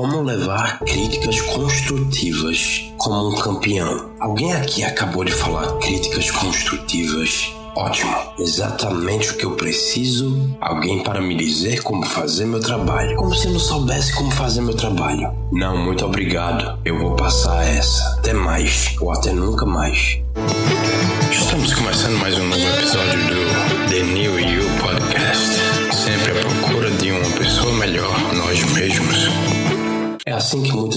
Como levar críticas construtivas como um campeão. Alguém aqui acabou de falar críticas construtivas Ótimo, exatamente o que eu preciso. Alguém para me dizer como fazer meu trabalho. Como se não soubesse como fazer meu trabalho. Não, muito obrigado. Eu vou passar essa. Até mais, ou até nunca mais. Estamos começando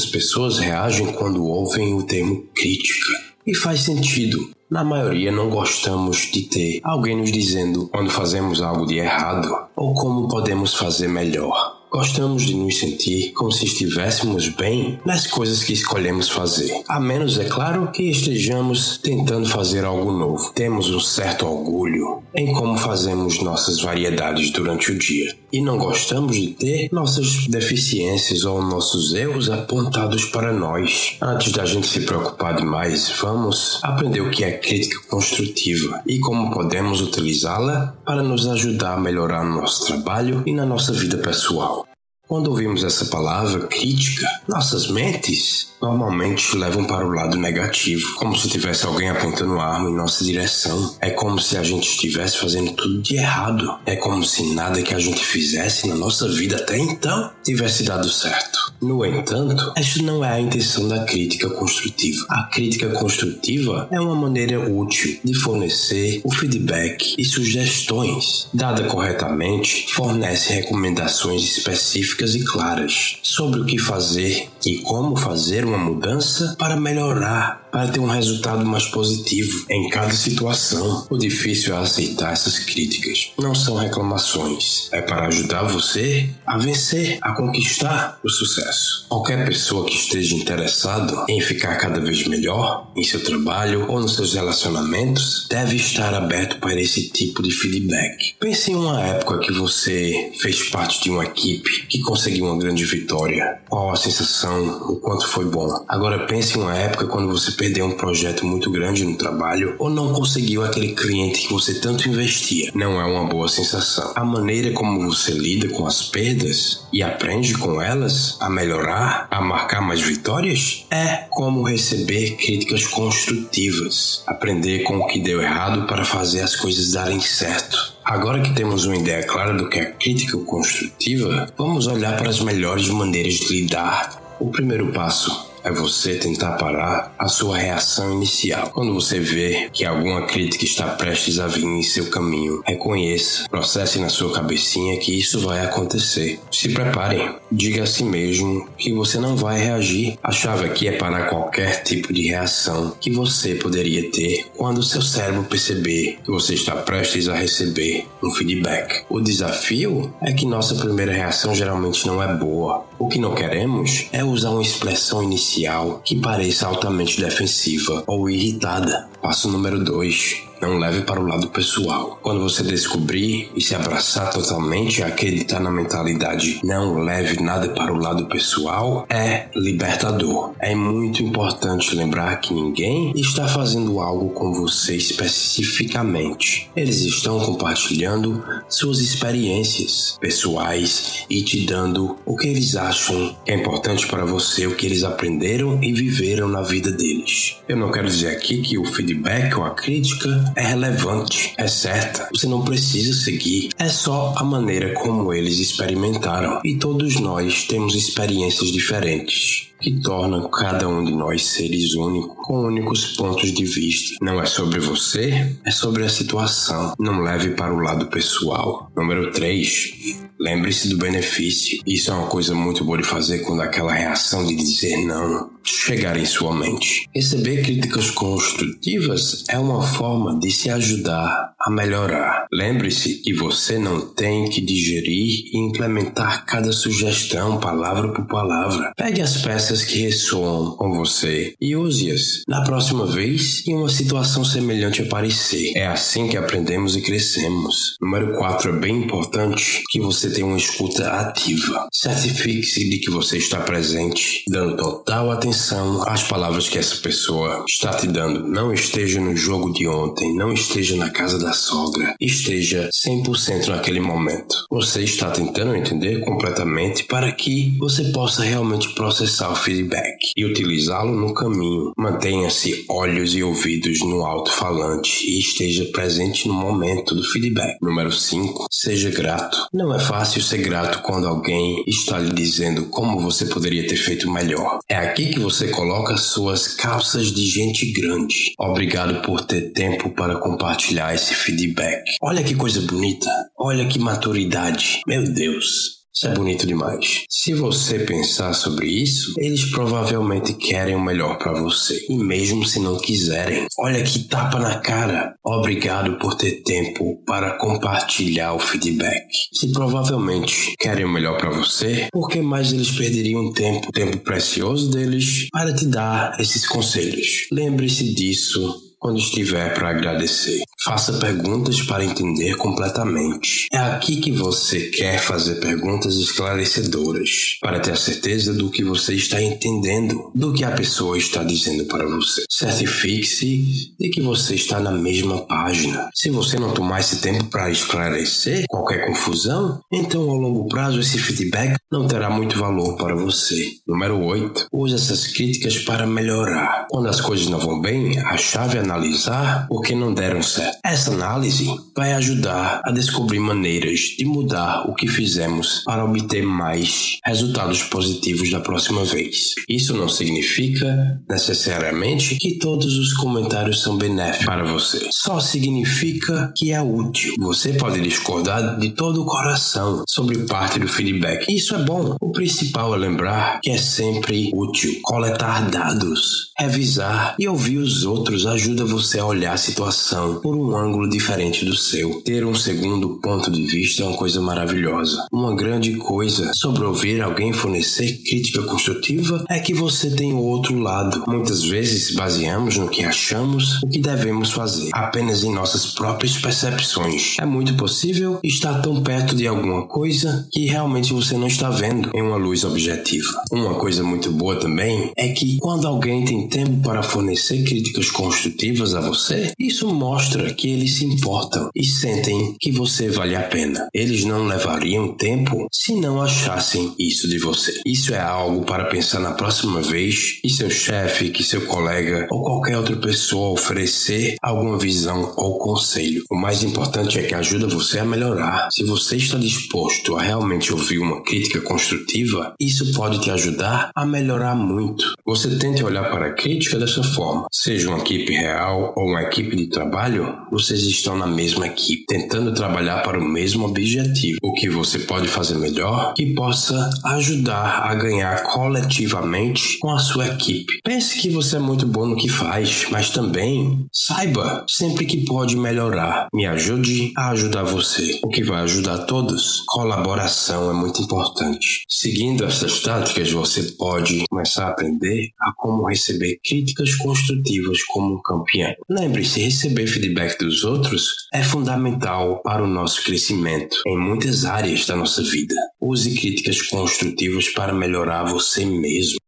muitas pessoas reagem quando ouvem o termo crítica. E faz sentido. Na maioria, não gostamos de ter alguém nos dizendo quando fazemos algo de errado ou como podemos fazer melhor. Gostamos de nos sentir como se estivéssemos bem nas coisas que escolhemos fazer, a menos, é claro, que estejamos tentando fazer algo novo. Temos um certo orgulho em como fazemos nossas variedades durante o dia e não gostamos de ter nossas deficiências ou nossos erros apontados para nós. Antes da gente se preocupar demais, vamos aprender o que é crítica construtiva e como podemos utilizá-la para nos ajudar a melhorar no nosso trabalho e na nossa vida pessoal. Quando ouvimos essa palavra crítica, nossas mentes normalmente levam para o lado negativo, como se tivesse alguém apontando arma em nossa direção. É como se a gente estivesse fazendo tudo de errado. É como se nada que a gente fizesse na nossa vida até então tivesse dado certo. No entanto, esta não é a intenção da crítica construtiva. A crítica construtiva é uma maneira útil de fornecer o feedback e sugestões. Dada corretamente, fornece recomendações específicas e claras sobre o que fazer e como fazer uma mudança para melhorar, para ter um resultado mais positivo em cada situação. O difícil é aceitar essas críticas. Não são reclamações, é para ajudar você a vencer, a conquistar o sucesso. Qualquer pessoa que esteja interessado em ficar cada vez melhor em seu trabalho ou nos seus relacionamentos deve estar aberto para esse tipo de feedback. Pense em uma época que você fez parte de uma equipe que conseguiu uma grande vitória. Qual a sensação, o quanto foi bom. Agora pense em uma época quando você perdeu um projeto muito grande no trabalho ou não conseguiu aquele cliente que você tanto investia. Não é uma boa sensação. A maneira como você lida com as perdas e aprende com elas a melhorar, a marcar mais vitórias, é como receber críticas construtivas. Aprender com o que deu errado para fazer as coisas darem certo. Agora que temos uma ideia clara do que é crítica construtiva, vamos olhar para as melhores maneiras de lidar. O primeiro passo é você tentar parar a sua reação inicial. Quando você vê que alguma crítica está prestes a vir em seu caminho, reconheça, processe na sua cabecinha que isso vai acontecer. Se prepare, diga a si mesmo que você não vai reagir. A chave aqui é parar qualquer tipo de reação que você poderia ter quando seu cérebro perceber que você está prestes a receber um feedback. O desafio é que nossa primeira reação geralmente não é boa. O que não queremos é usar uma expressão inicial que pareça altamente defensiva ou irritada. Passo número 2 não leve para o lado pessoal. Quando você descobrir e se abraçar totalmente acreditar na mentalidade não leve nada para o lado pessoal, é libertador. É muito importante lembrar que ninguém está fazendo algo com você especificamente. Eles estão compartilhando suas experiências pessoais e te dando o que eles acham que é importante para você, o que eles aprenderam e viveram na vida deles. Eu não quero dizer aqui que o feedback ou a crítica é relevante, é certa. Você não precisa seguir. É só a maneira como eles experimentaram. E todos nós temos experiências diferentes que tornam cada um de nós seres únicos, com únicos pontos de vista. Não é sobre você, é sobre a situação. Não leve para o lado pessoal. Número 3. Lembre-se do benefício. Isso é uma coisa muito boa de fazer quando aquela reação de dizer não chegar em sua mente. Receber críticas construtivas é uma forma de se ajudar melhorar. Lembre-se que você não tem que digerir e implementar cada sugestão palavra por palavra. Pegue as peças que ressoam com você e use-as na próxima vez que uma situação semelhante aparecer. É assim que aprendemos e crescemos. Número 4 é bem importante que você tenha uma escuta ativa. Certifique-se de que você está presente, dando total atenção às palavras que essa pessoa está te dando. Não esteja no jogo de ontem, não esteja na casa da sogra. Esteja 100% naquele momento. Você está tentando entender completamente para que você possa realmente processar o feedback e utilizá-lo no caminho. Mantenha-se olhos e ouvidos no alto-falante e esteja presente no momento do feedback. Número 5. Seja grato. Não é fácil ser grato quando alguém está lhe dizendo como você poderia ter feito melhor. É aqui que você coloca suas calças de gente grande. Obrigado por ter tempo para compartilhar esse feedback. Olha que coisa bonita. Olha que maturidade. Meu Deus. Isso é bonito demais. Se você pensar sobre isso, eles provavelmente querem o melhor para você. E mesmo se não quiserem, olha que tapa na cara. Obrigado por ter tempo para compartilhar o feedback. Se provavelmente querem o melhor para você, por que mais eles perderiam tempo, tempo precioso deles, para te dar esses conselhos? Lembre-se disso quando estiver para agradecer. Faça perguntas para entender completamente. É aqui que você quer fazer perguntas esclarecedoras, para ter a certeza do que você está entendendo, do que a pessoa está dizendo para você. Certifique-se de que você está na mesma página. Se você não tomar esse tempo para esclarecer qualquer confusão, então ao longo prazo esse feedback não terá muito valor para você. Número 8. Use essas críticas para melhorar. Quando as coisas não vão bem, a chave é analisar o que não deram certo. Essa análise vai ajudar a descobrir maneiras de mudar o que fizemos para obter mais resultados positivos da próxima vez. Isso não significa necessariamente que todos os comentários são benéficos para você. Só significa que é útil. Você pode discordar de todo o coração sobre parte do feedback. Isso é bom. O principal é lembrar que é sempre útil coletar dados, revisar e ouvir os outros ajuda você a olhar a situação por um ângulo diferente do seu. Ter um segundo ponto de vista é uma coisa maravilhosa. Uma grande coisa sobre ouvir alguém fornecer crítica construtiva é que você tem o outro lado. Muitas vezes baseamos no que achamos o que devemos fazer, apenas em nossas próprias percepções. É muito possível estar tão perto de alguma coisa que realmente você não está vendo em uma luz objetiva. Uma coisa muito boa também é que quando alguém tem tempo para fornecer críticas construtivas, a você, isso mostra que eles se importam e sentem que você vale a pena. Eles não levariam tempo se não achassem isso de você. Isso é algo para pensar na próxima vez que seu chefe, que seu colega ou qualquer outra pessoa oferecer alguma visão ou conselho. O mais importante é que ajuda você a melhorar. Se você está disposto a realmente ouvir uma crítica construtiva, isso pode te ajudar a melhorar muito. Você tente olhar para a crítica dessa forma. Seja uma equipe real real ou uma equipe de trabalho, vocês estão na mesma equipe, tentando trabalhar para o mesmo objetivo. O que você pode fazer melhor que possa ajudar a ganhar coletivamente com a sua equipe. Pense que você é muito bom no que faz, mas também saiba sempre que pode melhorar. Me ajude a ajudar você, o que vai ajudar todos. Colaboração é muito importante. Seguindo essas táticas, você pode começar a aprender a como receber críticas construtivas como um campeão Lembre-se, receber feedback dos outros é fundamental para o nosso crescimento em muitas áreas da nossa vida. Use críticas construtivas para melhorar você mesmo.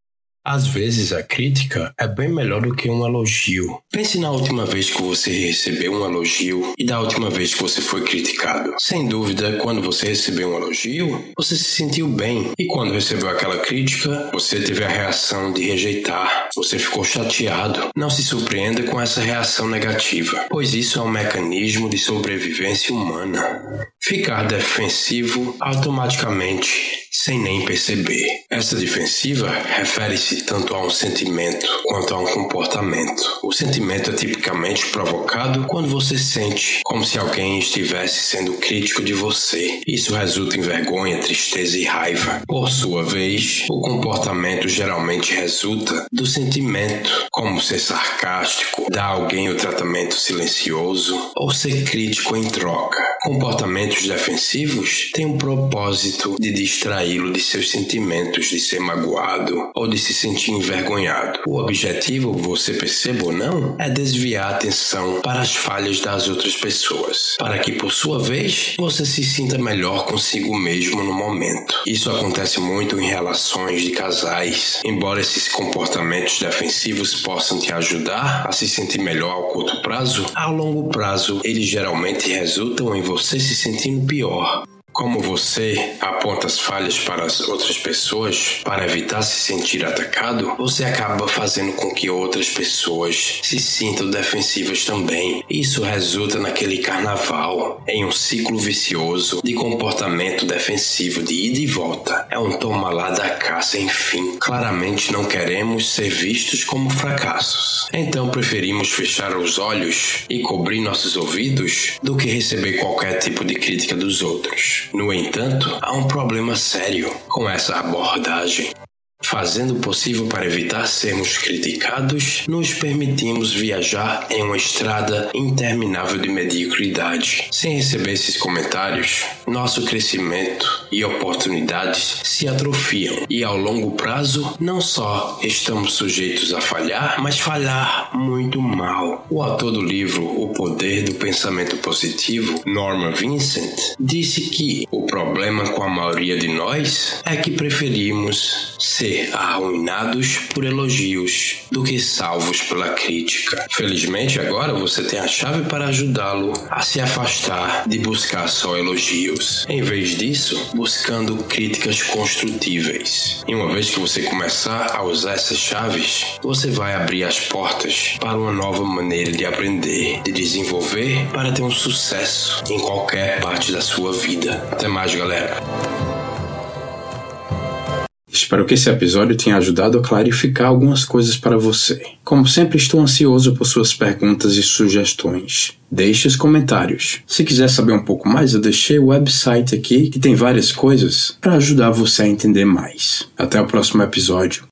Às vezes a crítica é bem melhor do que um elogio. Pense na última vez que você recebeu um elogio e da última vez que você foi criticado. Sem dúvida, quando você recebeu um elogio, você se sentiu bem. E quando recebeu aquela crítica, você teve a reação de rejeitar. Você ficou chateado. Não se surpreenda com essa reação negativa, pois isso é um mecanismo de sobrevivência humana. Ficar defensivo automaticamente sem nem perceber. Essa defensiva refere-se tanto a um sentimento quanto a um comportamento. O sentimento é tipicamente provocado quando você sente como se alguém estivesse sendo crítico de você. Isso resulta em vergonha, tristeza e raiva. Por sua vez, o comportamento geralmente resulta do sentimento, como ser sarcástico, dar a alguém o tratamento silencioso ou ser crítico em troca. Comportamentos defensivos têm o propósito de distraí-lo de seus sentimentos de ser magoado ou de se sentir envergonhado. O objetivo, você perceba ou não, é desviar a atenção para as falhas das outras pessoas, para que por sua vez você se sinta melhor consigo mesmo no momento. Isso acontece muito em relações de casais. Embora esses comportamentos defensivos possam te ajudar a se sentir melhor ao curto prazo, ao longo prazo eles geralmente resultam em você se sentindo pior. Como você aponta as falhas para as outras pessoas para evitar se sentir atacado, você acaba fazendo com que outras pessoas se sintam defensivas também. Isso resulta naquele carnaval, em um ciclo vicioso de comportamento defensivo de ida e volta. É um toma lá da caça, enfim. Claramente não queremos ser vistos como fracassos. Então preferimos fechar os olhos e cobrir nossos ouvidos do que receber qualquer tipo de crítica dos outros. No entanto, há um problema sério com essa abordagem. Fazendo o possível para evitar sermos criticados, nos permitimos viajar em uma estrada interminável de mediocridade. Sem receber esses comentários, nosso crescimento e oportunidades se atrofiam e ao longo prazo não só estamos sujeitos a falhar, mas falhar muito mal. O autor do livro O Poder do Pensamento Positivo, Norman Vincent, disse que o problema com a maioria de nós é que preferimos ser ser arruinados por elogios do que salvos pela crítica. Felizmente, agora você tem a chave para ajudá-lo a se afastar de buscar só elogios. Em vez disso, buscando críticas construtíveis. E uma vez que você começar a usar essas chaves, você vai abrir as portas para uma nova maneira de aprender, de desenvolver para ter um sucesso em qualquer parte da sua vida. Até mais, galera. Espero que esse episódio tenha ajudado a clarificar algumas coisas para você. Como sempre, estou ansioso por suas perguntas e sugestões. Deixe os comentários. Se quiser saber um pouco mais, eu deixei o website aqui que tem várias coisas para ajudar você a entender mais. Até o próximo episódio.